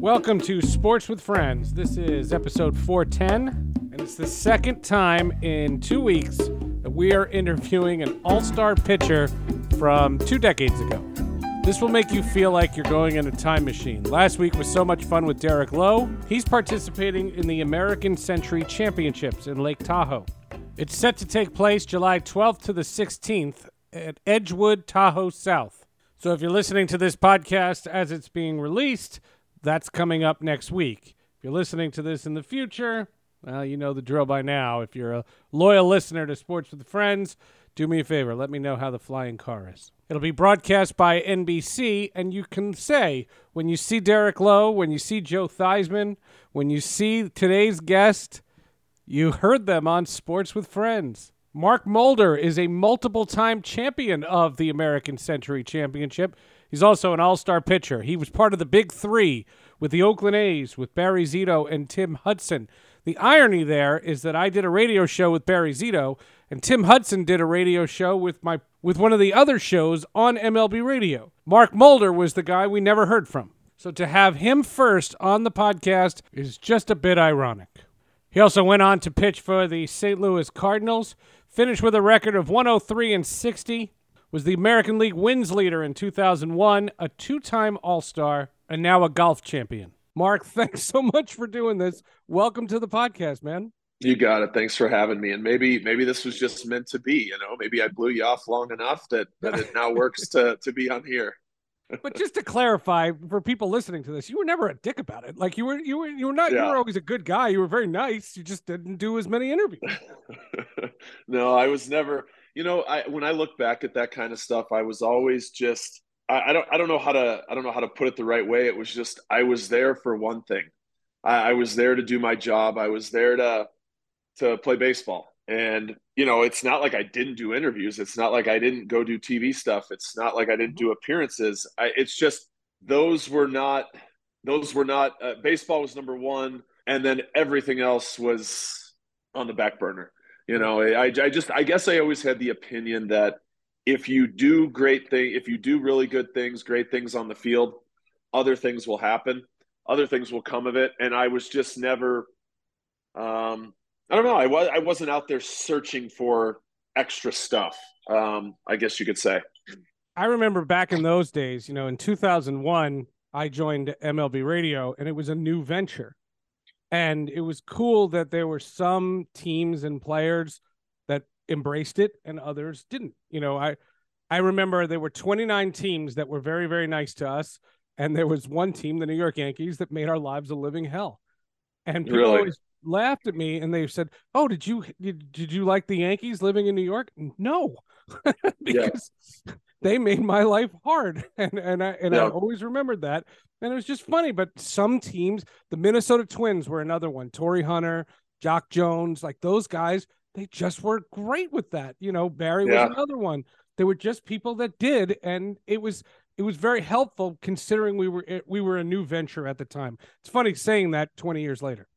Welcome to Sports with Friends. This is episode 410, and it's the second time in two weeks that we are interviewing an all star pitcher from two decades ago. This will make you feel like you're going in a time machine. Last week was so much fun with Derek Lowe. He's participating in the American Century Championships in Lake Tahoe. It's set to take place July 12th to the 16th at Edgewood, Tahoe South. So if you're listening to this podcast as it's being released, that's coming up next week. If you're listening to this in the future, well, you know the drill by now. If you're a loyal listener to Sports with Friends, do me a favor. Let me know how the flying car is. It'll be broadcast by NBC, and you can say when you see Derek Lowe, when you see Joe Theismann, when you see today's guest, you heard them on Sports with Friends. Mark Mulder is a multiple time champion of the American Century Championship. He's also an all star pitcher. He was part of the Big Three with the Oakland A's with Barry Zito and Tim Hudson. The irony there is that I did a radio show with Barry Zito, and Tim Hudson did a radio show with my with one of the other shows on MLB Radio. Mark Mulder was the guy we never heard from. So to have him first on the podcast is just a bit ironic. He also went on to pitch for the St. Louis Cardinals, finished with a record of 103 and 60, was the American League wins leader in 2001, a two-time All-Star, and now a golf champion. Mark, thanks so much for doing this. Welcome to the podcast, man. You got it. Thanks for having me. And maybe maybe this was just meant to be. You know, maybe I blew you off long enough that that it now works to to be on here. but just to clarify for people listening to this, you were never a dick about it. Like you were you were you were not yeah. you were always a good guy. You were very nice. You just didn't do as many interviews. no, I was never. You know, I when I look back at that kind of stuff, I was always just I, I don't I don't know how to I don't know how to put it the right way. It was just I was there for one thing. I, I was there to do my job. I was there to to play baseball. And, you know, it's not like I didn't do interviews. It's not like I didn't go do TV stuff. It's not like I didn't do appearances. I, it's just those were not, those were not, uh, baseball was number one. And then everything else was on the back burner. You know, I, I just, I guess I always had the opinion that if you do great thing, if you do really good things, great things on the field, other things will happen. Other things will come of it. And I was just never, um, I don't know. I was I wasn't out there searching for extra stuff. Um, I guess you could say. I remember back in those days, you know, in 2001, I joined MLB Radio, and it was a new venture, and it was cool that there were some teams and players that embraced it, and others didn't. You know, I I remember there were 29 teams that were very very nice to us, and there was one team, the New York Yankees, that made our lives a living hell. And people really? always laughed at me and they said, "Oh, did you did, did you like the Yankees living in New York?" No, because yeah. They made my life hard, and and I and yeah. I always remembered that. And it was just funny. But some teams, the Minnesota Twins were another one. Torii Hunter, Jacque Jones, like those guys, they just were great with that. You know, Barry yeah. was another one. They were just people that did, and it was it was very helpful considering we were we were a new venture at the time. It's funny saying that 20 years later.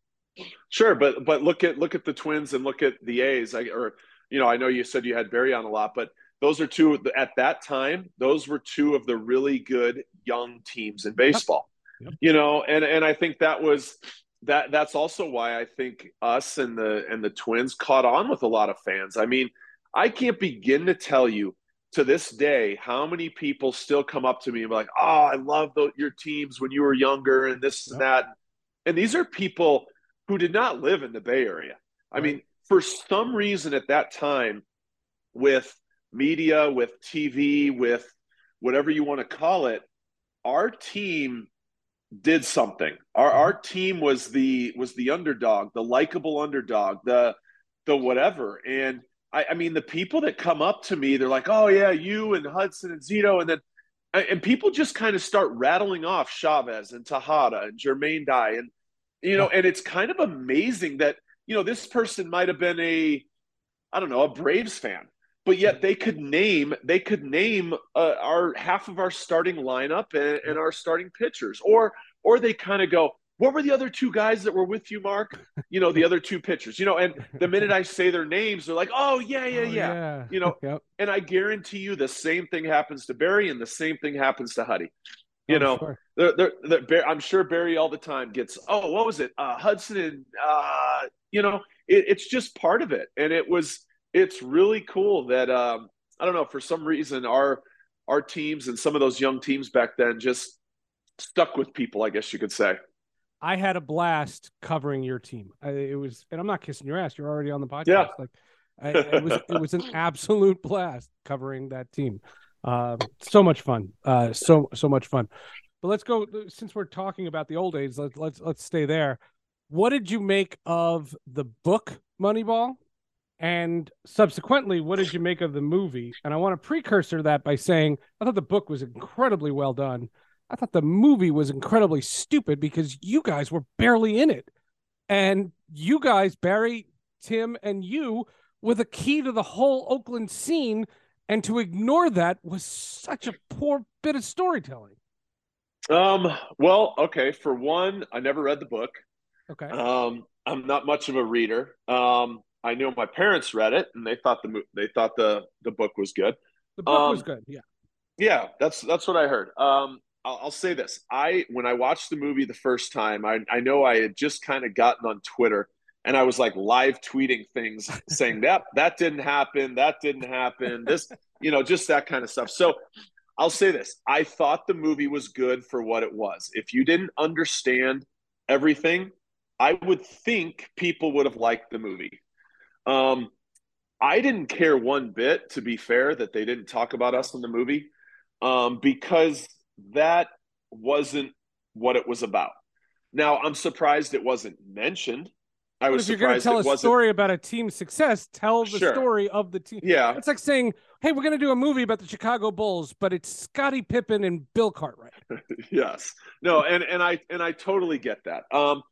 Sure, but but look at look at the Twins and look at the A's. I, or you know, I know you said you had Barry on a lot, but those are two at that time. Those were two of the really good young teams in baseball. Yep. You know, and and I think that was that. That's also why I think us and the and the Twins caught on with a lot of fans. I mean, I can't begin to tell you to this day how many people still come up to me and be like, "Oh, I love the, your teams when you were younger and this yep. and that." And these are people who did not live in the Bay Area. I mean, for some reason at that time, with media, with TV, with whatever you want to call it, our team did something. Our mm-hmm. our team was the was the underdog, the likable underdog, the the whatever. And I, I mean, the people that come up to me, they're like, "Oh yeah, you and Hudson and Zito," and then and people just kind of start rattling off Chavez and Tejada and Jermaine Dye and you know, and it's kind of amazing that, you know, this person might have been a, I don't know, a Braves fan, but yet they could name, they could name uh, our half of our starting lineup and, and our starting pitchers, or, or they kind of go, what were the other two guys that were with you, Mark? You know, the other two pitchers, you know, and the minute I say their names, they're like, oh, yeah, yeah, oh, yeah. You know, yep. and I guarantee you the same thing happens to Barry and the same thing happens to Huddy. You Oh, know, sure. they're, they're, they're, I'm sure Barry all the time gets, oh, what was it? Uh, Hudson and, uh, you know, it, it's just part of it. And it was, it's really cool that, um, I don't know, for some reason, our, our teams and some of those young teams back then just stuck with people, I guess you could say. I had a blast covering your team. I, it was, and I'm not kissing your ass. You're already on the podcast. Yeah. Like, I, it was, it was an absolute blast covering that team. Um, so much fun. Uh, so so much fun. But let's go since we're talking about the old days. Let's let's let's stay there. What did you make of the book Moneyball? And subsequently, what did you make of the movie? And I want to precursor that by saying I thought the book was incredibly well done. I thought the movie was incredibly stupid because you guys were barely in it. And you guys, Barry, Tim, and you, were the key to the whole Oakland scene. And to ignore that was such a poor bit of storytelling. Um, well, okay. For one, I never read the book. Okay. Um, I'm not much of a reader. Um, I know my parents read it and they thought the they thought the the book was good. the book was um, good. Yeah. Yeah, that's that's what I heard. Um, I'll, I'll say this: I when I watched the movie the first time, I I know I had just kind of gotten on Twitter and I was like live tweeting things saying that that didn't happen, that didn't happen, this you know just that kind of stuff. So I'll say this: I thought the movie was good for what it was. If you didn't understand everything, I would think people would have liked the movie. Um, I didn't care one bit, to be fair, that they didn't talk about us in the movie, um, because that wasn't what it was about. Now, I'm surprised it wasn't mentioned. I was if you're going to tell a wasn't. story about a team's success, tell the Sure. story of the team. Yeah, It's like saying, "Hey, we're going to do a movie about the Chicago Bulls, but it's Scottie Pippen and Bill Cartwright." yes no and and i and i totally get that um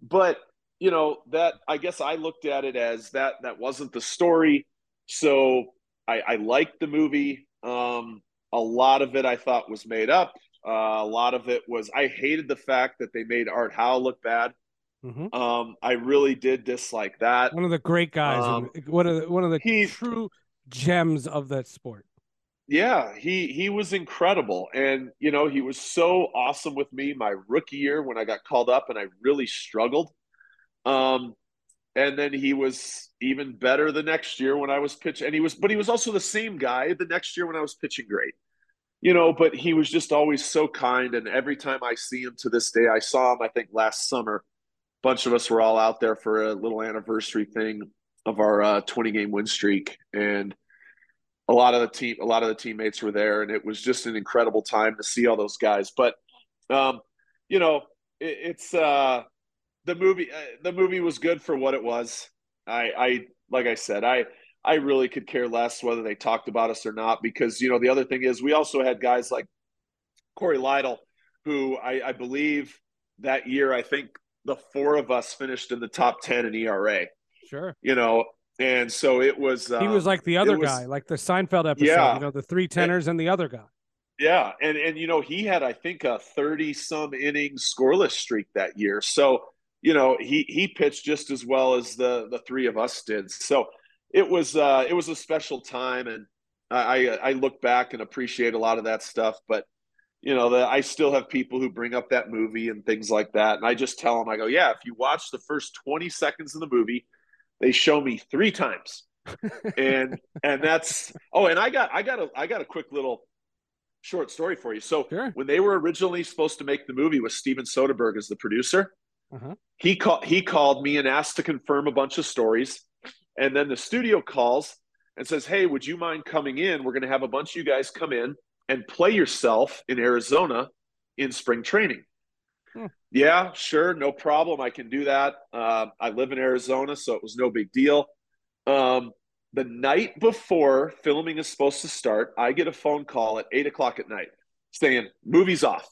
but you know that i guess i looked at it as that that wasn't the story so i i liked the movie um a lot of it i thought was made up uh, a lot of it was i hated the fact that they made art howe look bad Mhm. um i really did dislike that One of the great guys, Um, one of the, one of the he- true gems of that sport. Yeah, he he was incredible, and you know he was so awesome with me my rookie year when I got called up, and I really struggled. Um, and then he was even better the next year when I was pitching, and he was, but he was also the same guy the next year when I was pitching great. You know, but he was just always so kind, and every time I see him to this day, I saw him. I think last summer, a bunch of us were all out there for a little anniversary thing of our uh, 20 game win streak, and a lot of the team a lot of the teammates were there and it was just an incredible time to see all those guys but um you know it, it's uh the movie uh, the movie was good for what it was i i like i said i i really could care less whether they talked about us or not because you know the other thing is we also had guys like Cory Lidle who i i believe that year i think the four of us finished in the top 10 in era Sure. you know and so it was he was um, like the other was- guy, like the Seinfeld episode. Yeah. You know, the three tenors and the other guy. Yeah, and and you know he had I think a thirty some innings scoreless streak that year. So you know he he pitched just as well as the the three of us did. So it was uh, it was a special time, and I I I look back and appreciate a lot of that stuff. But you know the, I still have people who bring up that movie and things like that, and I just tell them I go, yeah, if you watch the first twenty seconds of the movie, they show me three times and and that's oh and i got i got a i got a quick little short story for you so Sure. when they were originally supposed to make the movie with steven soderbergh as the producer Uh-huh. he called he called me and asked to confirm a bunch of stories. And then the studio calls and says hey would you mind coming in? We're going to have a bunch of you guys come in and play yourself in arizona in spring training. Hmm. yeah sure no problem i can do that. Uh, i live in arizona so it was no big deal. Um, the night before filming is supposed to start, I get a phone call at eight o'clock at night saying movie's off,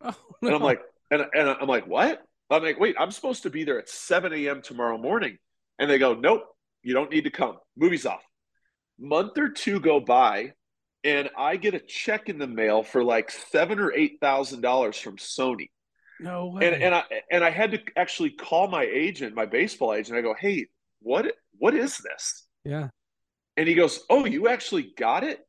Oh, and I'm like, and, and I'm like, what? I'm like, wait, I'm supposed to be there at 7 a.m. tomorrow morning, and they go, nope, you don't need to come. Movie's off. Month or two go by, and I get a check in the mail for like seven or eight thousand dollars from Sony no way. and and I and I had to actually call my agent, my baseball agent. I go, "Hey, what what is this?" yeah. And he goes, "Oh, you actually got it?"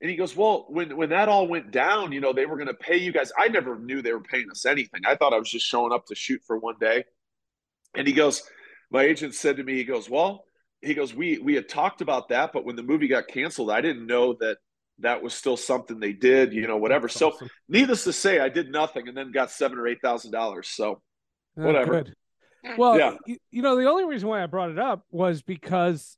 And he goes, Well, when when that all went down, you know, they were going to pay you guys. I never knew they were paying us anything. I thought I was just showing up to shoot for one day. And he goes, My agent said to me, he goes, Well, he goes, We we had talked about that, but when the movie got canceled, I didn't know that that was still something they did, you know, whatever. so needless to say, I did nothing and then got seven or eight thousand dollars. So oh, whatever. Good. Hmm. Well, yeah. you, you know, the only reason why I brought it up was because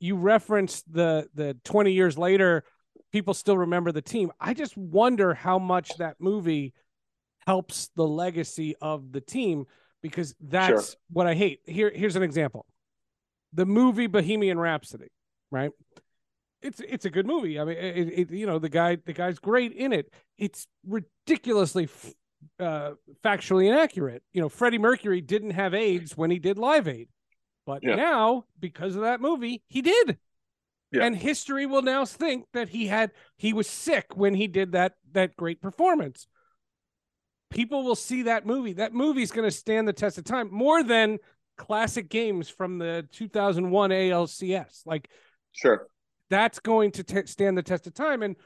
you referenced the the 20 years later people still remember the team. I just wonder how much that movie helps the legacy of the team because that's sure. what I hate. Here, here's an example: the movie Bohemian Rhapsody, right? It's it's a good movie. I mean, it, it, you know the guy the guy's great in it. It's ridiculously uh, factually inaccurate. You know, Freddie Mercury didn't have AIDS when he did Live Aid, but yeah. now because of that movie, he did. Yeah. And history will now think that he had he was sick when he did that that great performance. People will see that movie. That movie's going to stand the test of time more than classic games from the 2001 ALCS. Like sure. That's going to t- stand the test of time and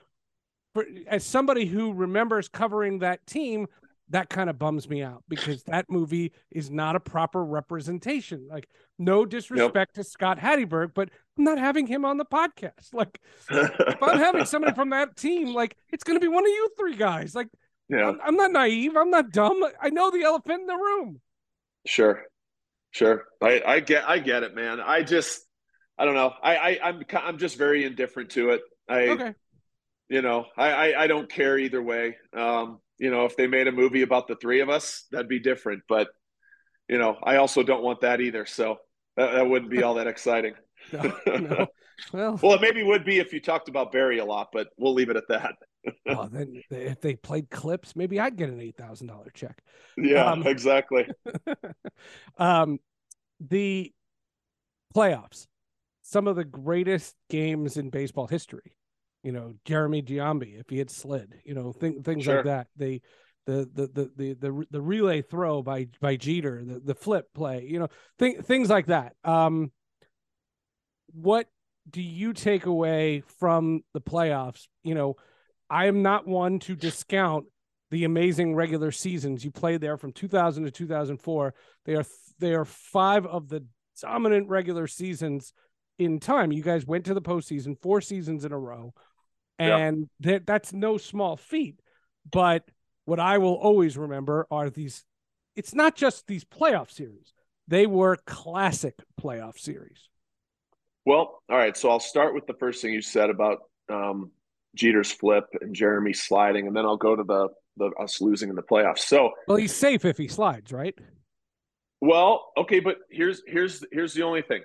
for, as somebody who remembers covering that team, that kind of bums me out because that movie is not a proper representation. Like, no disrespect to Scott Hatteberg, but I'm not having him on the podcast. Like, if I'm having somebody from that team, like, it's going to be one of you three guys. Like, yeah. I'm, I'm, not naive. I'm not dumb. I know the elephant in the room. Sure, sure. I, I get, I get it, man. I just, I don't know. I, I, I'm, I'm just very indifferent to it. I, okay. you know, I, I, I don't care either way. Um, you know, if they made a movie about the three of us, that'd be different. But you know, I also don't want that either. So that, that wouldn't be all that exciting. no, no. Well, well, it maybe would be if you talked about Barry a lot, but we'll leave it at that. oh, then if they played clips, maybe I'd get an eight thousand dollar check. Yeah, um, exactly. um, the playoffs, some of the greatest games in baseball history you know Jeremy Giambi if he had slid, you know th- things sure. like that. They the, the the the the the relay throw by by Jeter, the the flip play, you know th- things like that. Um, what do you take away from the playoffs? You know, I am not one to discount the amazing regular seasons you played there from 2000 to 2004. They are they are five of the dominant regular seasons in time. You guys went to the postseason four seasons in a row and that that's no small feat. But what I will always remember are these. It's not just these playoff series; they were classic playoff series. Well, all right. So I'll start with the first thing you said about um, Jeter's flip and Jeremy sliding, and then I'll go to the the us losing in the playoffs. So well, he's safe if he slides, right? Well, okay, but here's here's here's the only thing.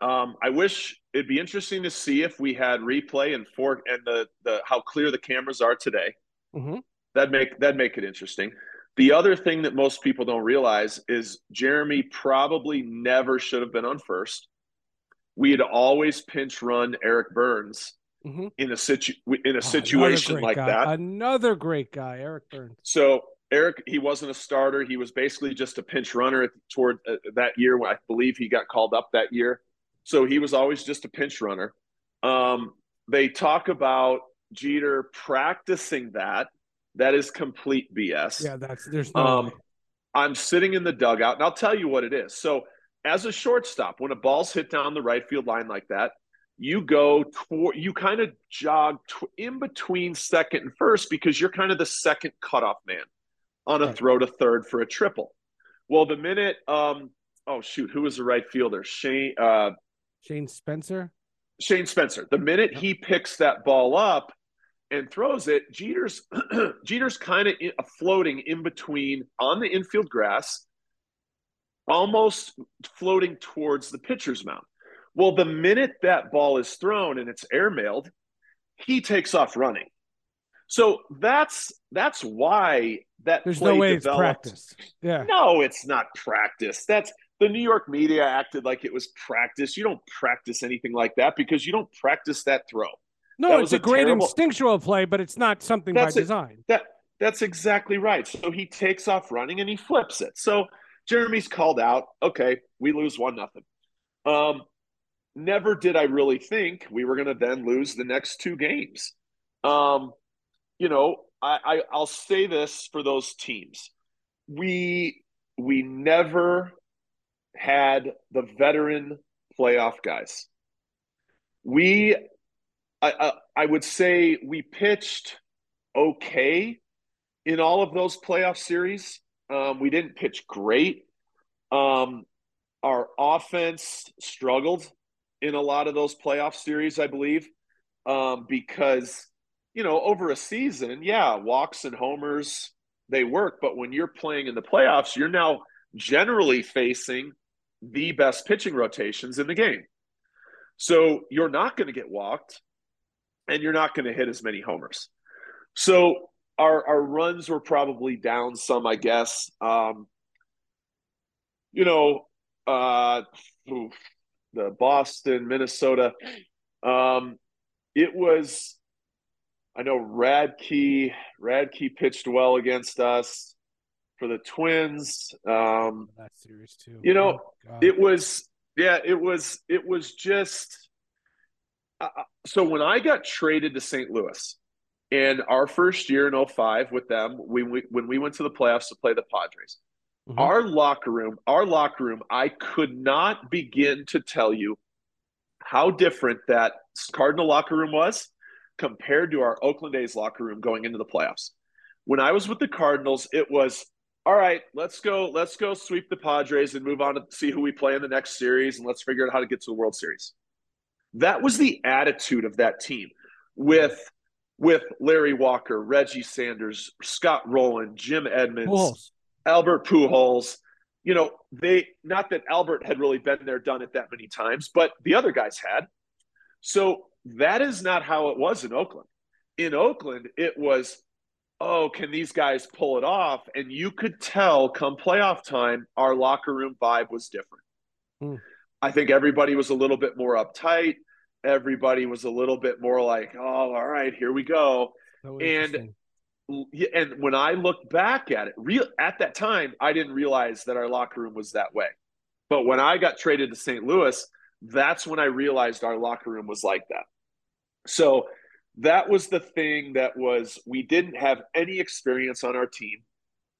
Um, I wish it'd be interesting to see if we had replay and for and the the how clear the cameras are today. Mm-hmm. That'd make that'd make it interesting. The other thing that most people don't realize is Jeremy probably never should have been on first. We had always pinch run Eric Byrnes mm-hmm. in a situ in a oh, situation like guy. that. Another great guy, Eric Byrnes. So Eric, he wasn't a starter. He was basically just a pinch runner toward uh, that year when I believe he got called up that year. So he was always just a pinch runner. Um, they talk about Jeter practicing that. That is complete BS. Yeah, that's there's no. Um, I'm sitting in the dugout, and I'll tell you what it is. So, as a shortstop, when a ball's hit down the right field line like that, you go toward, you kind of jog tw- in between second and first because you're kind of the second cutoff man on a right. throw to third for a triple. Well, the minute, um, oh shoot, who was the right fielder? Shane, uh, Shane Spencer. Shane Spencer. The minute yep. he picks that ball up and throws it, Jeter's Jeter's kind of uh, floating in between on the infield grass, almost floating towards the pitcher's mound. Well, the minute that ball is thrown and it's airmailed, he takes off running. So that's that's why that there's no way developed. it's practice. Yeah. No, it's not practice. That's the New York media acted like it was practice. You don't practice anything like that because you don't practice that throw. No, that it's a, a great terrible... instinctual play, but it's not something that's by it. design. That that's exactly right. So he takes off running and he flips it. So Jeremy's called out. Okay, we lose one nothing. Um, never did I really think we were going to then lose the next two games. Um, you know, I, I I'll say this for those teams: we we never had the veteran playoff guys. We, I, I, I would say, we pitched okay in all of those playoff series. Um, we didn't pitch great. Um, our offense struggled in a lot of those playoff series, I believe, um, because you know over a season, yeah, walks and homers they work, but when you're playing in the playoffs, you're now generally facing the best pitching rotations in the game. So you're not going to get walked, and you're not going to hit as many homers. So our our runs were probably down some, I guess. Um, you know, uh, oof, the Boston, Minnesota. Um, it was, I know Radke, Radke pitched well against us for the Twins. Um, that series too. You know, oh, it was, yeah, it was, it was just. Uh, uh so when I got traded to St. Louis, in our first year in 05 with them, we, we, when we went to the playoffs to play the Padres, Mm-hmm. Our locker room, our locker room, I could not begin to tell you how different that Cardinal locker room was compared to our Oakland A's locker room going into the playoffs. When I was with the Cardinals, it was all right, let's go, let's go sweep the Padres and move on to see who we play in the next series and let's figure out how to get to the World Series. That was the attitude of that team with with Larry Walker, Reggie Sanders, Scott Rolen, Jim Edmonds, Albert Pujols. You know, they not that Albert had really been there, done it that many times, but the other guys had. So that is not how it was in Oakland. In Oakland, it was, oh, can these guys pull it off? And you could tell come playoff time, our locker room vibe was different. Hmm. I think everybody was a little bit more uptight. Everybody was a little bit more like, oh, all right, here we go. And and when I look back at it, real at that time, I didn't realize that our locker room was that way. But when I got traded to St. Louis, that's when I realized our locker room was like that. So that was the thing that was we didn't have any experience on our team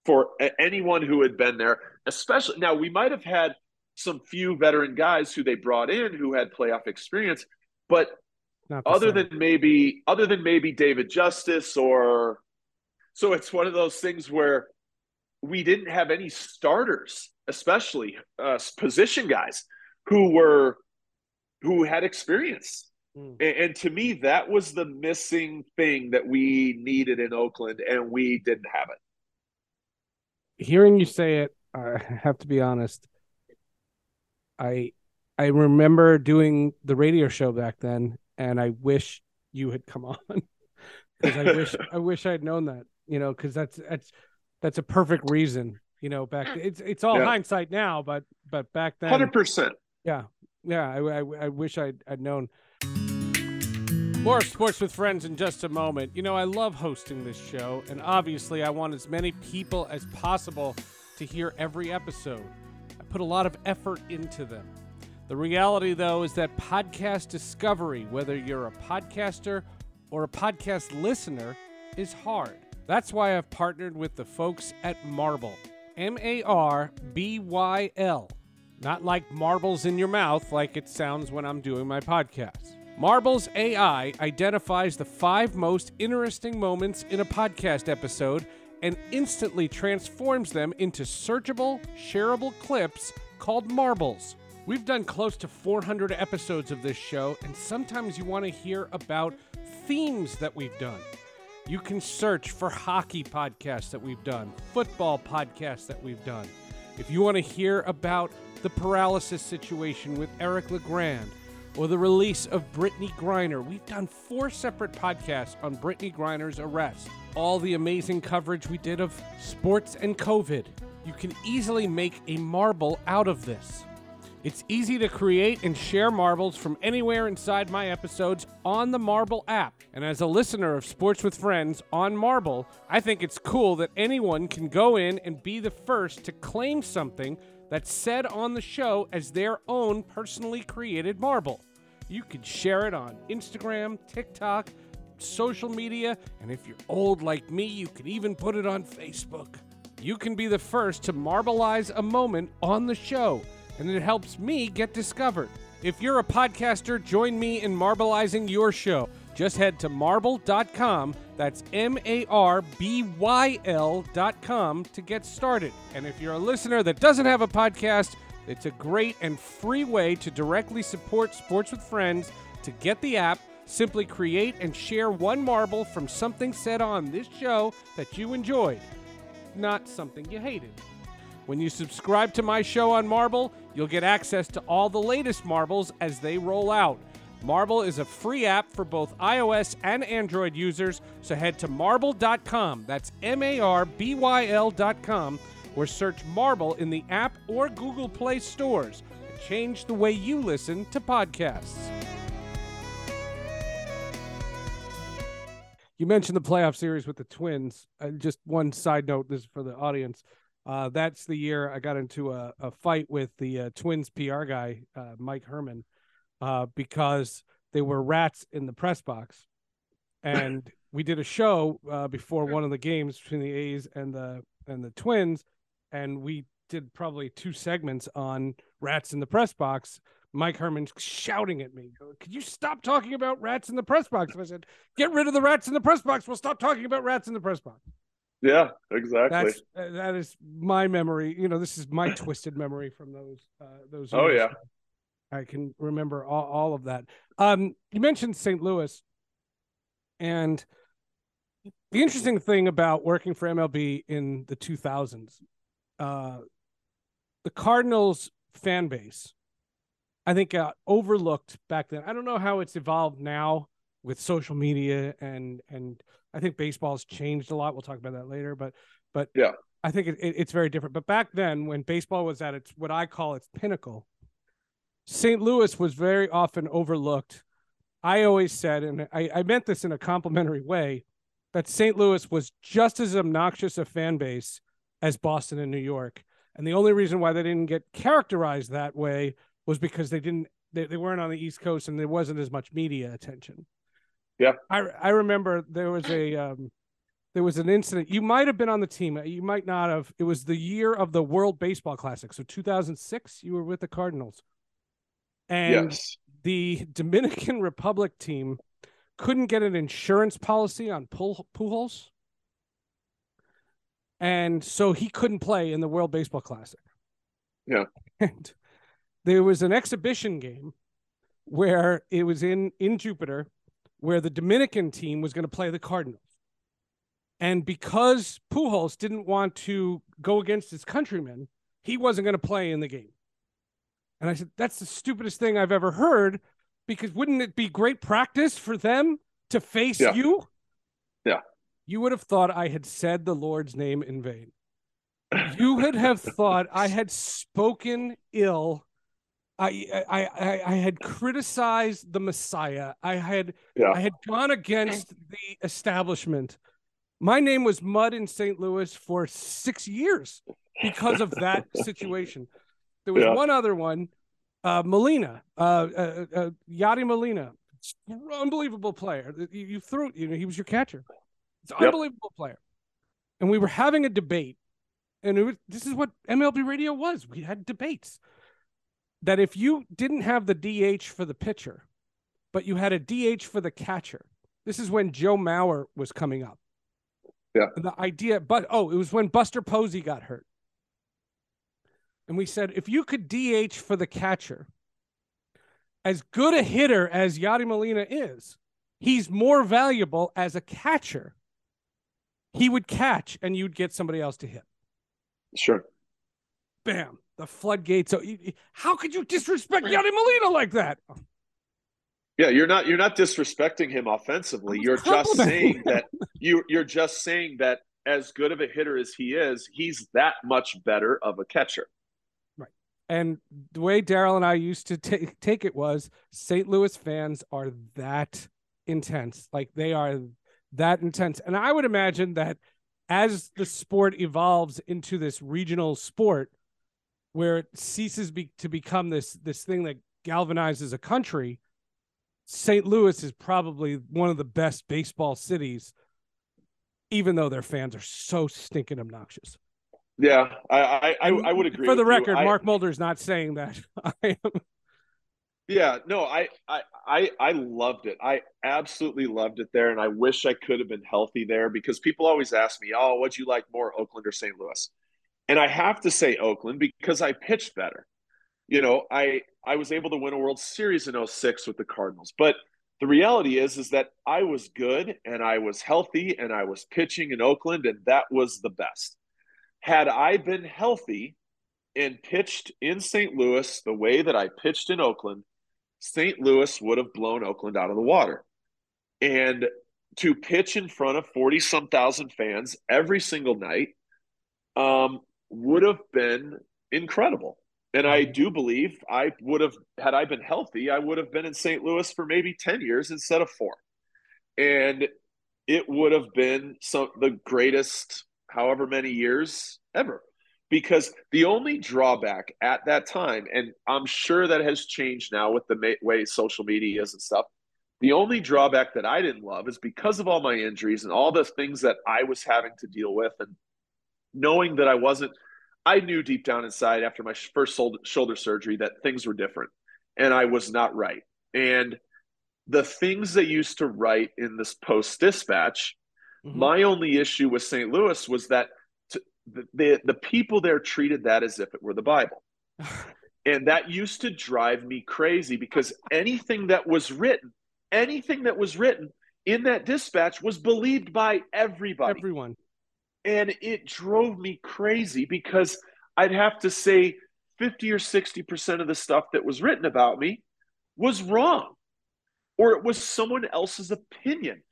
for anyone who had been there, especially now we might have had some few veteran guys who they brought in who had playoff experience, but other same. than maybe other than maybe David Justice or so it's one of those things where we didn't have any starters, especially uh, position guys who were who had experience. Mm. And, and, to me, that was the missing thing that we needed in Oakland, and we didn't have it. Hearing you say it, I have to be honest. I I remember doing the radio show back then, and I wish you had come on because I wish I wish I'd known that you know, because that's that's that's a perfect reason. You know, back it's it's all yeah. hindsight now, but but back then, hundred percent. Yeah, yeah. I, I, I wish I'd I'd known. More sports with friends in just a moment. You know, I love hosting this show, and obviously, I want as many people as possible to hear every episode. I put a lot of effort into them. The reality, though, is that podcast discovery, whether you're a podcaster or a podcast listener, is hard. That's why I've partnered with the folks at Marbyl. M A R B Y L. Not like marbles in your mouth, like it sounds when I'm doing my podcast. Marbyl's AI identifies the five most interesting moments in a podcast episode and instantly transforms them into searchable, shareable clips called marbles. We've done close to 400 episodes of this show, and sometimes you want to hear about themes that we've done. You can search for hockey podcasts that we've done, football podcasts that we've done. If you want to hear about the paralysis situation with Eric LeGrand or the release of Brittney Griner, we've done four separate podcasts on Brittney Griner's arrest. All the amazing coverage we did of sports and COVID. You can easily make a marble out of this. It's easy to create and share marbles from anywhere inside my episodes on the Marbyl app. And as a listener of Sports with Friends on Marbyl, I think it's cool that anyone can go in and be the first to claim something that's said on the show as their own personally created marble. You can share it on Instagram, TikTok, social media, and if you're old like me, you can even put it on Facebook. You can be the first to marbleize a moment on the show, and it helps me get discovered. If you're a podcaster, join me in marbleizing your show. Just head to marbyl.com, that's M A R B Y L.com, to get started. And if you're a listener that doesn't have a podcast, it's a great and free way to directly support Sports with Friends. To get the app, simply create and share one marble from something said on this show that you enjoyed, not something you hated. When you subscribe to my show on Marbyl, you'll get access to all the latest marbles as they roll out. Marbyl is a free app for both iOS and Android users, so head to marbyl.com. That's M A R B Y L.com, or search Marbyl in the app or Google Play stores and change the way you listen to podcasts. You mentioned the playoff series with the Twins. Uh, just one side note this is for the audience. Uh, that's the year I got into a, a fight with the uh, Twins PR guy, uh, Mike Herman uh, because they were rats in the press box. And we did a show uh, before one of the games between the A's and the and the Twins, and we did probably two segments on rats in the press box. Mike Herman shouting at me, "Could you stop talking about rats in the press box?" And I said, "Get rid of the rats in the press box. We'll stop talking about rats in the press box." Yeah, exactly. That's uh, that is my memory. You know, this is my twisted memory from those uh, those. Oh yeah. I can remember all, all of that. Um, you mentioned St. Louis, and the interesting thing about working for MLB in the 2000s, uh, the Cardinals fan base, I think, got overlooked back then. I don't know how it's evolved now with social media and and I think baseball's changed a lot. We'll talk about that later, but but yeah, I think it, it, it's very different. But back then, when baseball was at its what I call its pinnacle, St. Louis was very often overlooked. I always said, and I, I meant this in a complimentary way, that St. Louis was just as obnoxious a fan base as Boston and New York. And the only reason why they didn't get characterized that way was because they didn't they, they weren't on the East Coast and there wasn't as much media attention. Yeah. I I remember there was a um there was an incident. You might have been on the team. You might not have. It was the year of the World Baseball Classic. So 2006, you were with the Cardinals. And yes. the Dominican Republic team couldn't get an insurance policy on Pujols. And so he couldn't play in the World Baseball Classic. Yeah. And there was an exhibition game where it was in in Jupiter where the Dominican team was going to play the Cardinals. And because Pujols didn't want to go against his countrymen, he wasn't going to play in the game. And I said, that's the stupidest thing I've ever heard because wouldn't it be great practice for them to face yeah. you? Yeah. You would have thought I had said the Lord's name in vain. You would have thought I had spoken ill. I, I I I had criticized the Messiah. I had yeah. I had gone against the establishment. My name was mud in St. Louis for six years because of that situation. There was Yeah. one other one, uh, Molina, uh, uh, uh, Yadi Molina, unbelievable player. You, you threw, you know, he was your catcher. It's an Yep. unbelievable player. And we were having a debate, and it was, this is what MLB radio was. We had debates that if you didn't have the DH for the pitcher, but you had a DH for the catcher, this is when Joe Mauer was coming up. Yeah. And the idea, but oh, it was when Buster Posey got hurt. And we said, if you could DH for the catcher, as good a hitter as Yadi Molina is, he's more valuable as a catcher. He would catch and you'd get somebody else to hit. Sure. Bam. The floodgates. So how could you disrespect Yadi Molina like that? Yeah, you're not you're not disrespecting him offensively. You're just saying that you you're just saying that as good of a hitter as he is, he's that much better of a catcher. And the way Daryl and I used to take take it was St. Louis fans are that intense. Like they are that intense. And I would imagine that as the sport evolves into this regional sport, where it ceases be, to become this this thing that galvanizes a country, St. Louis is probably one of the best baseball cities, even though their fans are so stinking obnoxious. Yeah, I I, I would agree. For the record, I, Mark Mulder is not saying that. I am. Yeah, no, I, I I I loved it. I absolutely loved it there, and I wish I could have been healthy there because people always ask me, "Oh, what'd you like more, Oakland or St. Louis?" And I have to say Oakland because I pitched better. You know, I I was able to win a World Series in 06 with the Cardinals, but the reality is is that I was good and I was healthy and I was pitching in Oakland, and that was the best. Had I been healthy and pitched in St. Louis the way that I pitched in Oakland St. Louis would have blown Oakland out of the water. And to pitch in front of 40 some thousand fans every single night um, would have been incredible. And I do believe I would have, had I been healthy, I would have been in St. Louis for maybe 10 years instead of four. And it would have been some the greatest however many years ever because the only drawback at that time, and I'm sure that has changed now with the way social media is and stuff. The only drawback that I didn't love is because of all my injuries and all the things that I was having to deal with, and knowing that I wasn't, I knew deep down inside after my first shoulder surgery that things were different and I was not right. And the things they used to write in this post dispatch, mm-hmm. my only issue with St. Louis was that the, the, the people there treated that as if it were the Bible. and that used to drive me crazy because anything that was written, anything that was written in that dispatch was believed by everybody. Everyone. And it drove me crazy because I'd have to say 50 or 60% of the stuff that was written about me was wrong or it was someone else's opinion.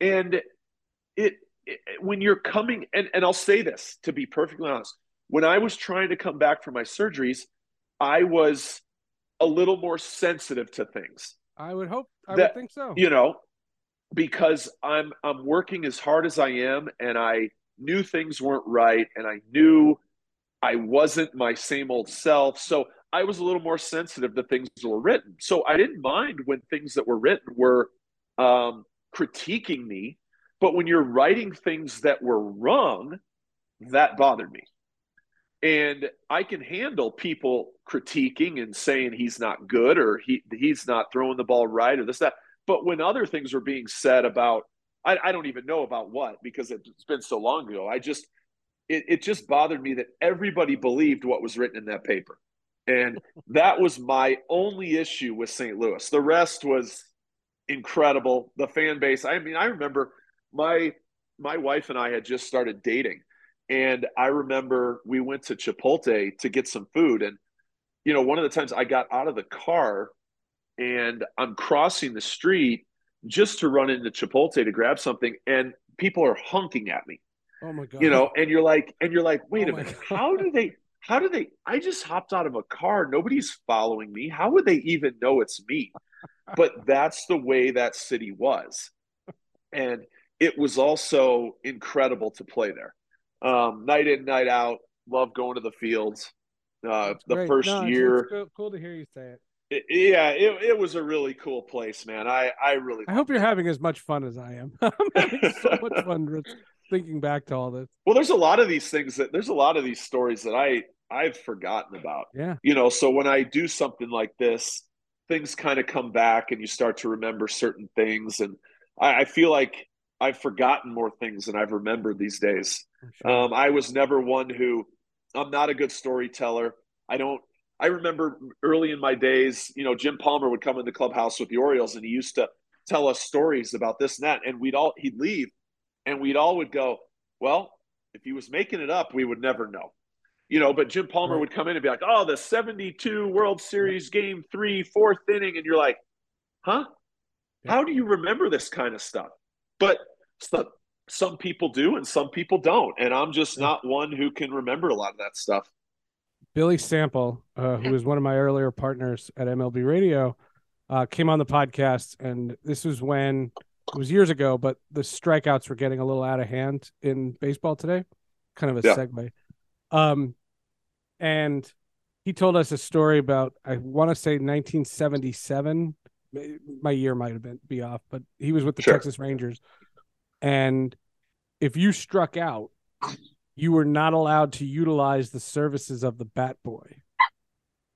And it when you're coming and, and I'll say this to be perfectly honest, when I was trying to come back from my surgeries, I was a little more sensitive to things. I would hope I that, would think so. You know, because I'm I'm working as hard as I am and I knew things weren't right and I knew I wasn't my same old self. So I was a little more sensitive to things that were written. So I didn't mind when things that were written were um, critiquing me but when you're writing things that were wrong, that bothered me. And I can handle people critiquing and saying he's not good or he he's not throwing the ball right or this that. But when other things were being said about, I, I don't even know about what because it's been so long ago. I just it, it just bothered me that everybody believed what was written in that paper. And that was my only issue with St. Louis. The rest was incredible. The fan base. I mean, I remember my my wife and I had just started dating, and I remember we went to Chipotle to get some food, and you know, one of the times I got out of the car and I'm crossing the street just to run into Chipotle to grab something, and people are honking at me. Oh my god! You know, and you're like, and you're like, wait oh a minute, god. how do they? How do they? I just hopped out of a car. Nobody's following me. How would they even know it's me? but that's the way that city was, and it was also incredible to play there. Um, night in, night out. Love going to the fields. Uh, the great. first no, year, it's cool to hear you say it. it yeah, it, it was a really cool place, man. I I really. I hope you're having as much fun as I am. I'm having so much fun thinking back to all this. Well, there's a lot of these things that there's a lot of these stories that I I've forgotten about. Yeah. You know, so when I do something like this, things kind of come back, and you start to remember certain things, and I, I feel like I've forgotten more things than I've remembered these days. Sure. Um, I was never one who I'm not a good storyteller. I don't. I remember early in my days, you know, Jim Palmer would come in the clubhouse with the Orioles, and he used to tell us stories about this and that, and we'd all he'd leave, and we'd all would go, well, if he was making it up, we would never know. You know, but Jim Palmer right. would come in and be like, "Oh, the '72 World Series Game Three, fourth inning," and you're like, "Huh? How do you remember this kind of stuff?" But some, some people do and some people don't. And I'm just not one who can remember a lot of that stuff. Billy Sample, uh, who was one of my earlier partners at MLB Radio, uh, came on the podcast. And this was when it was years ago, but the strikeouts were getting a little out of hand in baseball today. Kind of a yeah. segue. Um, and he told us a story about I want to say 1977. My year might have been be off, but he was with the Sure. Texas Rangers, and if you struck out, you were not allowed to utilize the services of the bat boy.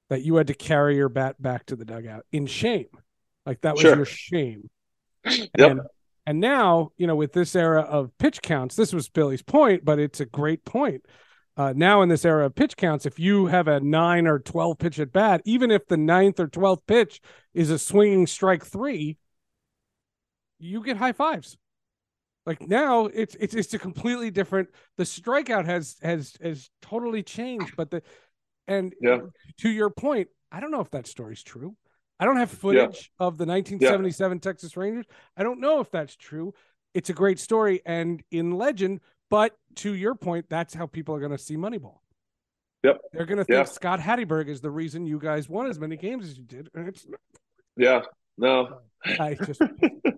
That you had to carry your bat back to the dugout in shame, like that was Sure. your shame. Yep. And, and now, you know, with this era of pitch counts, this was Billy's point, but it's a great point. Uh, now, in this era of pitch counts, if you have a nine or 12 pitch at bat, even if the ninth or 12th pitch is a swinging strike three, you get high fives. Like now, it's it's it's a completely different. The strikeout has has has totally changed, but the and Yeah. to your point, I don't know if that story's true. I don't have footage of the 1977 Texas Rangers. I don't know if that's true. It's a great story and in legend, but to your point, that's how people are going to see Moneyball. Yep. They're going to think Yeah. Scott Hatteberg is the reason you guys won as many games as you did. Yeah. No. I just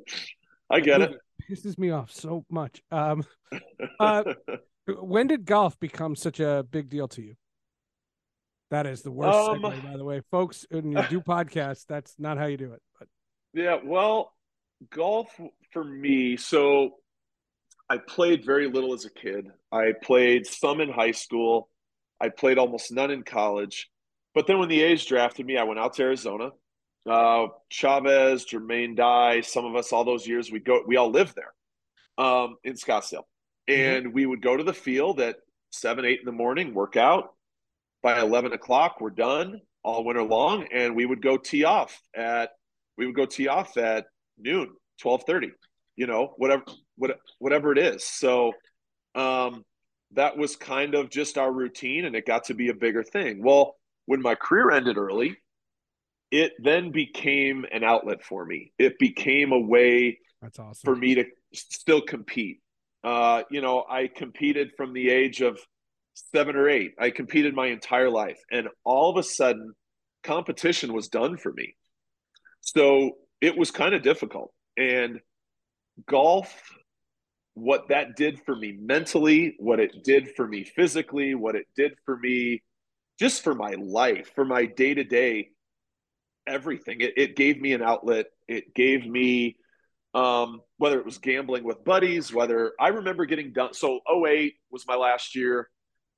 I get it. movie pisses me off so much. Um, uh, when did golf become such a big deal to you? That is the worst Um, segue, by the way, folks. When you do podcasts, that's not how you do it. But Yeah, well, golf for me, so I played very little as a kid. I played some in high school. I played almost none in college. But then when the A's drafted me, I went out to Arizona. Uh, Chavez, Jermaine Dye, some of us all those years we go we all lived there um, in Scottsdale. And we would go to the field at seven, eight in the morning, work out. By eleven o'clock, we're done all winter long, and we would go tee off at we would go tee off at noon, twelve thirty. You know, whatever, what, whatever it is. So, um, that was kind of just our routine, and it got to be a bigger thing. Well, when my career ended early, it then became an outlet for me. It became a way that's awesome. for me to still compete. Uh, you know, I competed from the age of seven or eight. I competed my entire life. And all of a sudden, competition was done for me. So it was kind of difficult. And golf, what that did for me mentally, what it did for me physically, what it did for me just for my life, for my day to day, everything. It, it gave me an outlet. It gave me um, whether it was gambling with buddies, whether I remember getting done. So 08 was my last year.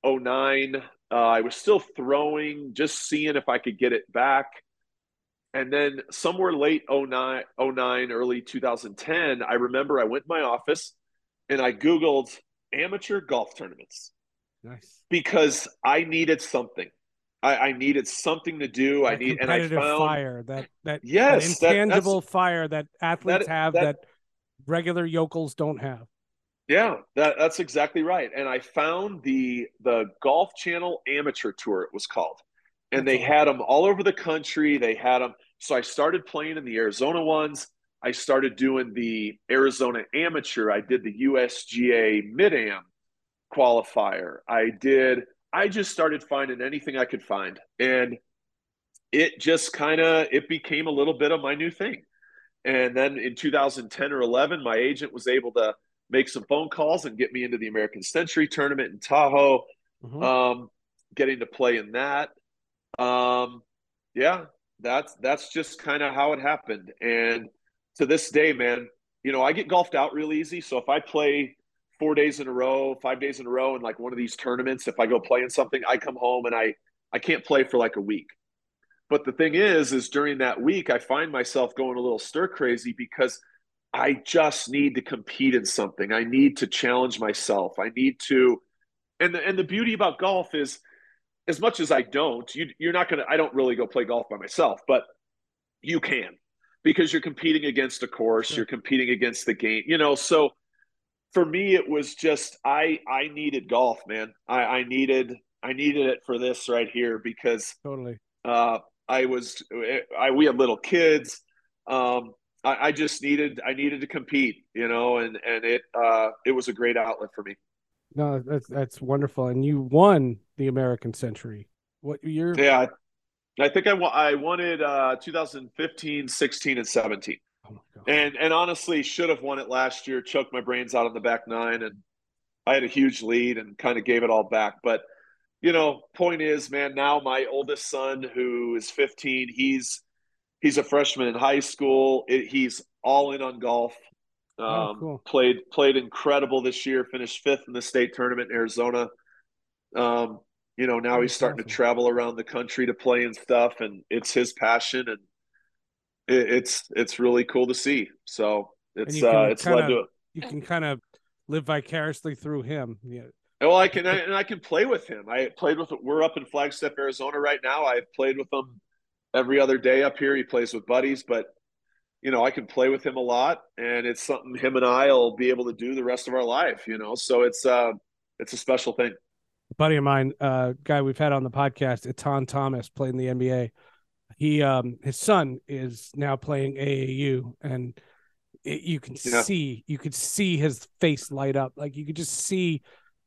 09, uh, I was still throwing, just seeing if I could get it back. And then somewhere late 09, 09, early 2010, I remember I went in my office and I Googled amateur golf tournaments nice. because I needed something. I, I needed something to do. That I need, and I found fire that that, Yes, that that- intangible fire that athletes that- have that, that- regular yokels don't have. Yeah, that, that's exactly right. And I found the the Golf Channel Amateur Tour. It was called, and they That's had them all over the country. They had them. So I started playing in the Arizona ones. I started doing the Arizona Amateur. I did the USGA Mid Am qualifier. I did. I just started finding anything I could find, and it just kind of it became a little bit of my new thing. And then in 2010 or 11, my agent was able to make some phone calls and get me into the American Century tournament in Tahoe. Mhm. Um, getting to play in that. Um, yeah, that's that's just kind of how it happened. And to this day, man, you know, I get golfed out real easy. So if I play four days in a row, five days in a row in like one of these tournaments, if I go play in something, I come home and I I can't play for like a week. But the thing is, is during that week, I find myself going a little stir crazy because I just need to compete in something. I need to challenge myself. I need to, and the, and the beauty about golf is, as much as I don't, you, you're not gonna. I don't really go play golf by myself, but you can because you're competing against a course. Sure. You're competing against the game. You know, so for me, it was just I I needed golf, man. I, I needed I needed it for this right here because Totally. uh, I was I we had little kids. Um, I, I just needed I needed to compete, you know, and and it uh, it was a great outlet for me. No, that's that's wonderful. And you won the American Century. What year? Yeah, I, think I won, I it uh, 2015, 16, and 17, Oh my God. and and honestly should have won it last year. Choked my brains out on the back nine, and I had a huge lead and kind of gave it all back. But you know, point is, man, now my oldest son, who is 15, he's he's a freshman in high school. It, he's all in on golf. Oh, um, oh, cool. Played played incredible this year. Finished fifth in the state tournament in Arizona. Um, you know, now he's starting to travel around the country to play and stuff, and it's his passion, and it, it's it's really cool to see. So it's uh, it's kinda, led to you can kind of live vicariously through him. Yeah. Well, I can, and I can play with him. I played with. We're up in Flagstaff, Arizona, right now. I've played with him every other day up here. He plays with buddies, but you know, I can play with him a lot, and it's something him and I will be able to do the rest of our life. You know, so it's uh, it's a special thing. Buddy of mine, uh, guy we've had on the podcast, Etan Thomas, played in the NBA. He, um, his son is now playing AAU, and it, you can yeah. see, you could see his face light up. Like you could just see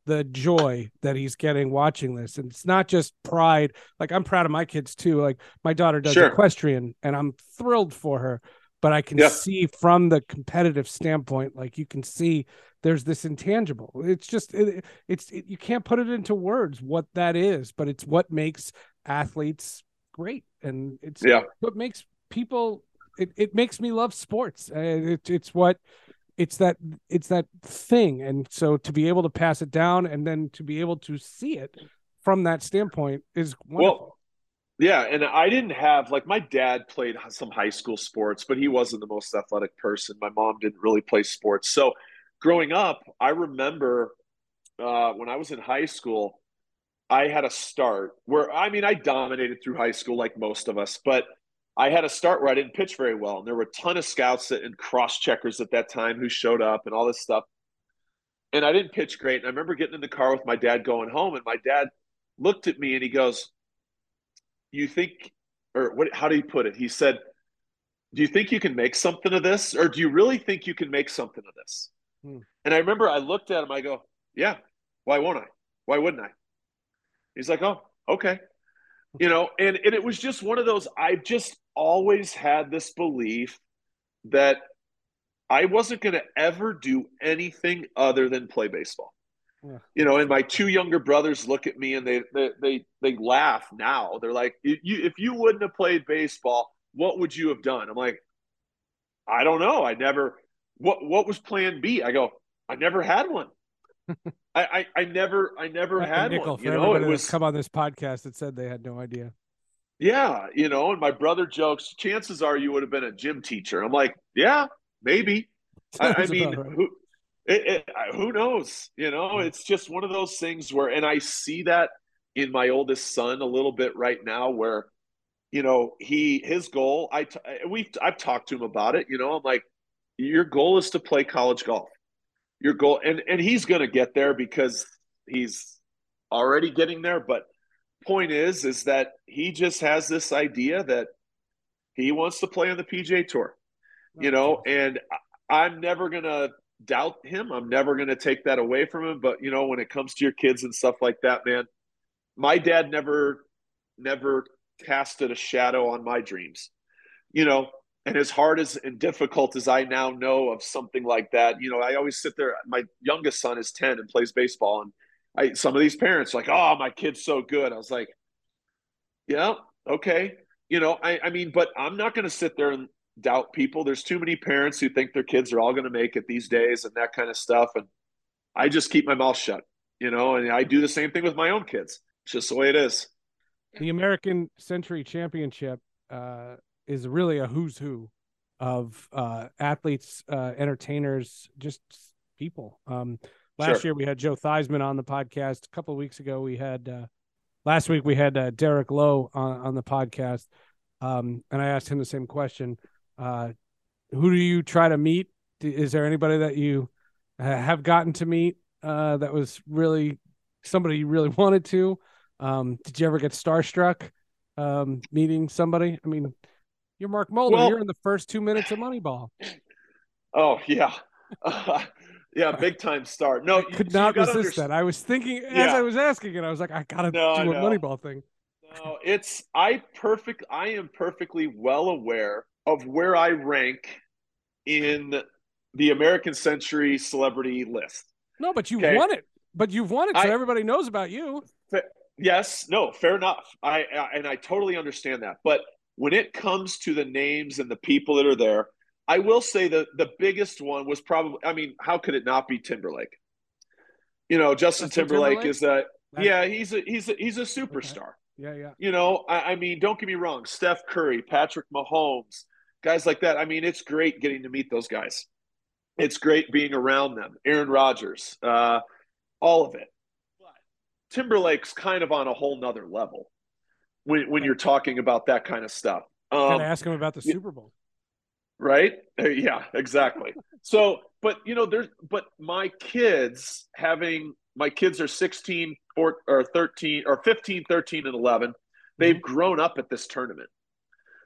the joy that he's getting watching this. And it's not just pride. Like I'm proud of my kids too. Like my daughter does sure. equestrian and I'm thrilled for her. But I can yeah. see from the competitive standpoint, like you can see there's this intangible. It's just it, it's it, you can't put it into words what that is, but it's what makes athletes great, and it's yeah. what makes people. It, it makes me love sports. It, it's what it's that it's that thing and so to be able to pass it down and then to be able to see it from that standpoint is wonderful. well yeah and i didn't have like my dad played some high school sports but he wasn't the most athletic person my mom didn't really play sports so growing up i remember uh, when i was in high school i had a start where i mean i dominated through high school like most of us but I had a start where I didn't pitch very well, and there were a ton of scouts and cross checkers at that time who showed up and all this stuff. And I didn't pitch great. And I remember getting in the car with my dad going home, and my dad looked at me and he goes, "You think, or what? How do you put it?" He said, "Do you think you can make something of this, or do you really think you can make something of this?" Hmm. And I remember I looked at him. I go, "Yeah. Why won't I? Why wouldn't I?" He's like, "Oh, okay." You know, and and it was just one of those. I've just always had this belief that I wasn't going to ever do anything other than play baseball. Yeah. You know, and my two younger brothers look at me and they they they, they laugh now. They're like, you, if you wouldn't have played baseball, what would you have done? I'm like, I don't know. I never. What what was Plan B? I go, I never had one. I, I, I never I never had nickel one. You know, it was come on this podcast that said they had no idea. Yeah, you know, and my brother jokes, chances are you would have been a gym teacher. I'm like, yeah, maybe. I, I, mean, right. who, it, it, who knows? You know, it's just one of those things where, and I see that in my oldest son a little bit right now, where, you know, he his goal. I we I've talked to him about it. You know, I'm like, your goal is to play college golf. Your goal, and and he's going to get there because he's already getting there, but point is is that he just has this idea that he wants to play on the PGA Tour, you know, and I'm never gonna doubt him. I'm never gonna take that away from him. But you know, when it comes to your kids and stuff like that, man, my dad never, never casted a shadow on my dreams, you know. And as hard as and difficult as I now know of something like that, you know, I always sit there. My youngest son is 10 and plays baseball, and I, some of these parents like, oh, my kid's so good. I was like, yeah, okay. You know, I, I mean, but I'm not going to sit there and doubt people. There's too many parents who think their kids are all going to make it these days and that kind of stuff. And I just keep my mouth shut, you know, and I do the same thing with my own kids. It's just the way it is. The American Century Championship uh, is really a who's who of uh, athletes, uh, entertainers, just people. Um, Last sure. year we had Joe Theismann on the podcast. A couple of weeks ago we had uh, last week we had uh, Derek Lowe on, on the podcast, um, and I asked him the same question. Uh, who do you try to meet? Is there anybody that you have gotten to meet uh, that was really somebody you really wanted to? Um, did you ever get starstruck um, meeting somebody? I mean, you're Mark Mulder. Well, you're in the first two minutes of Moneyball. Oh yeah. Yeah, big time start. No, I could not resist understand. that. I was thinking as yeah. I was asking it, I was like, I gotta no, do a. Moneyball thing. No, it's I perfect. I am perfectly well aware of where I rank in the American Century celebrity list. No, but you okay? won it. But you've won it, so I, everybody knows about you. yes, no, fair enough. I, I and I totally understand that. But when it comes to the names and the people that are there, I will say that the biggest one was probably. I mean, how could it not be Timberlake? You know, Justin, Justin Timberlake, Timberlake, is that. Yeah, he's a he's a he's a superstar. Okay. Yeah, yeah. You know, I, I mean, don't get me wrong. Steph Curry, Patrick Mahomes, guys like that. I mean, it's great getting to meet those guys. It's great being around them. Aaron Rodgers, uh, all of it. But Timberlake's kind of on a whole nother level when when you're talking about that kind of stuff. Um, Can I ask him about the Super Bowl? Right? Uh, yeah, exactly. so, but you know, there's but my kids having my kids are 16 or, or 13 or 15, 13, and 11. They've mm-hmm. grown up at this tournament.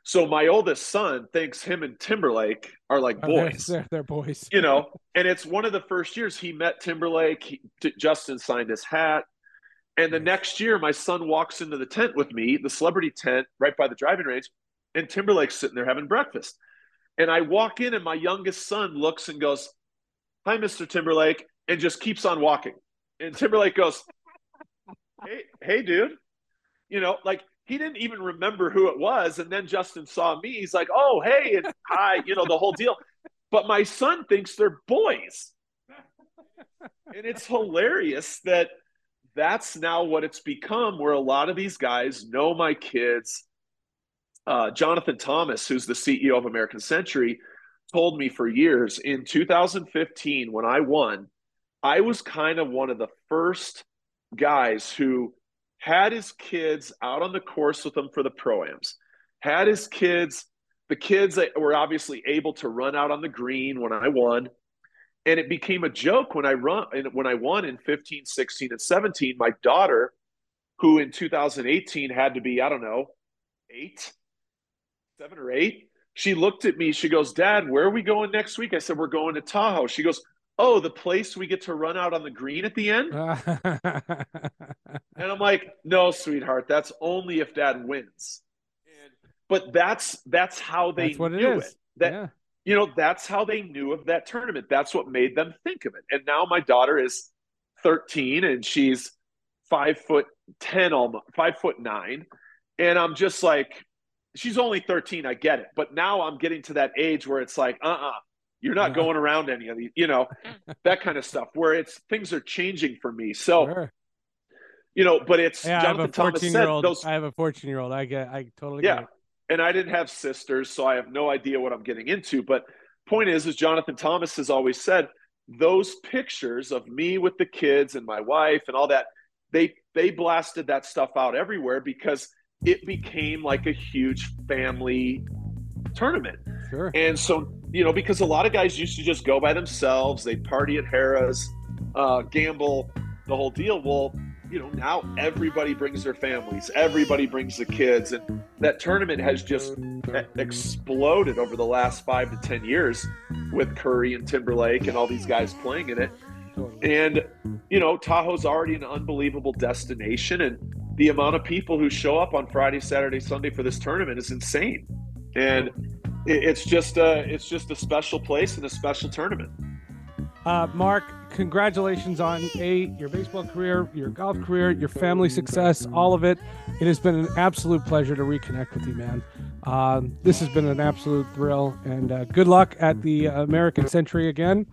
So my oldest son thinks him and Timberlake are like oh, boys. They're, they're, boys. you know, and it's one of the first years he met Timberlake. He, t- Justin signed his hat. And the next year, my son walks into the tent with me, the celebrity tent right by the driving range, and Timberlake's sitting there having breakfast. And I walk in, and my youngest son looks and goes, Hi, Mr. Timberlake, and just keeps on walking. And Timberlake goes, Hey, hey, dude. You know, like he didn't even remember who it was. And then Justin saw me. He's like, oh, hey, and hi, you know, the whole deal. But my son thinks they're boys. And it's hilarious that that's now what it's become, where a lot of these guys know my kids. Uh, Jonathan Thomas, who's the CEO of American Century, told me for years in 2015 when I won, I was kind of one of the first guys who had his kids out on the course with him for the proams, had his kids, the kids that were obviously able to run out on the green when I won. And it became a joke when I run when I won in 15, 16, and 17. My daughter, who in 2018 had to be, I don't know, eight, seven or eight, she looked at me. She goes, Dad, where are we going next week? I said, We're going to Tahoe. She goes, oh, the place we get to run out on the green at the end? and I'm like, no, sweetheart, that's only if dad wins. And, but that's that's how they that's what knew it, it. That yeah. you know, that's how they knew of that tournament. That's what made them think of it. And now my daughter is 13 and she's five foot ten almost five foot nine. And I'm just like, she's only 13, I get it. But now I'm getting to that age where it's like, uh-uh you're not going around any of these, you know, that kind of stuff where it's things are changing for me. So, sure. you know, but it's yeah, Jonathan I have a 14 year old. Those, I have a 14 year old. I get, I totally yeah. Get and I didn't have sisters, so I have no idea what I'm getting into. But point is, is Jonathan Thomas has always said those pictures of me with the kids and my wife and all that, they they blasted that stuff out everywhere because it became like a huge family tournament. Sure. And so, you know, because a lot of guys used to just go by themselves, they'd party at Harrah's, uh, gamble, the whole deal. Well, you know, now everybody brings their families, everybody brings the kids, and that tournament has just exploded over the last five to 10 years with Curry and Timberlake and all these guys playing in it. And, you know, Tahoe's already an unbelievable destination, and the amount of people who show up on Friday, Saturday, Sunday for this tournament is insane. And it's just a it's just a special place and a special tournament. Uh, Mark, congratulations on a your baseball career, your golf career, your family success, all of it. It has been an absolute pleasure to reconnect with you, man. Um, this has been an absolute thrill, and uh, good luck at the American Century again.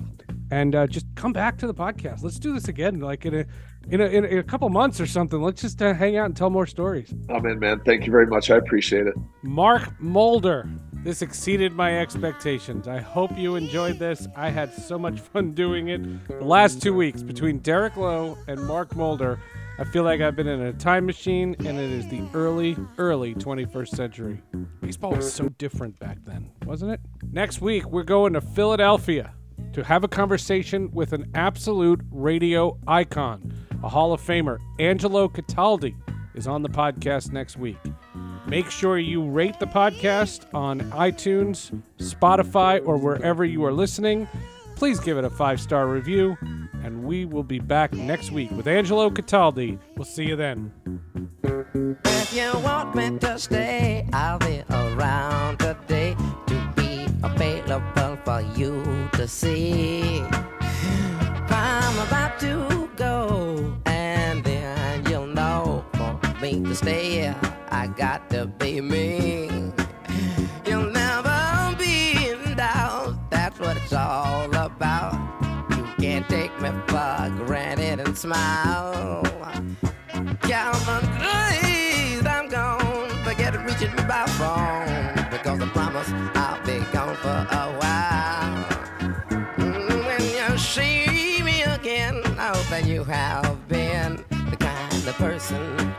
And uh, just come back to the podcast. Let's do this again, like in a in a, in a, couple months or something. Let's just uh, hang out and tell more stories. I'm in, man. Thank you very much. I appreciate it. Mark Mulder. This exceeded my expectations. I hope you enjoyed this. I had so much fun doing it. The last two weeks between Derek Lowe and Mark Mulder, I feel like I've been in a time machine, and it is the early, early 21st century. Baseball was so different back then, wasn't it? Next week, we're going to Philadelphia to have a conversation with an absolute radio icon a Hall of Famer, Angelo Cataldi, is on the podcast next week. Make sure you rate the podcast on iTunes, Spotify, or wherever you are listening. Please give it a five star review, and we will be back next week with Angelo Cataldi. We'll see you then. If you want me to stay, I'll be around today to be available for you to see. Me to stay. I got to be me. You'll never be in doubt. That's what it's all about. You can't take me for granted and smile. Calvin, please, I'm gone. Forget reaching me by phone because I promise I'll be gone for a while. Mm, When you see me again, I hope that you have been the kind of person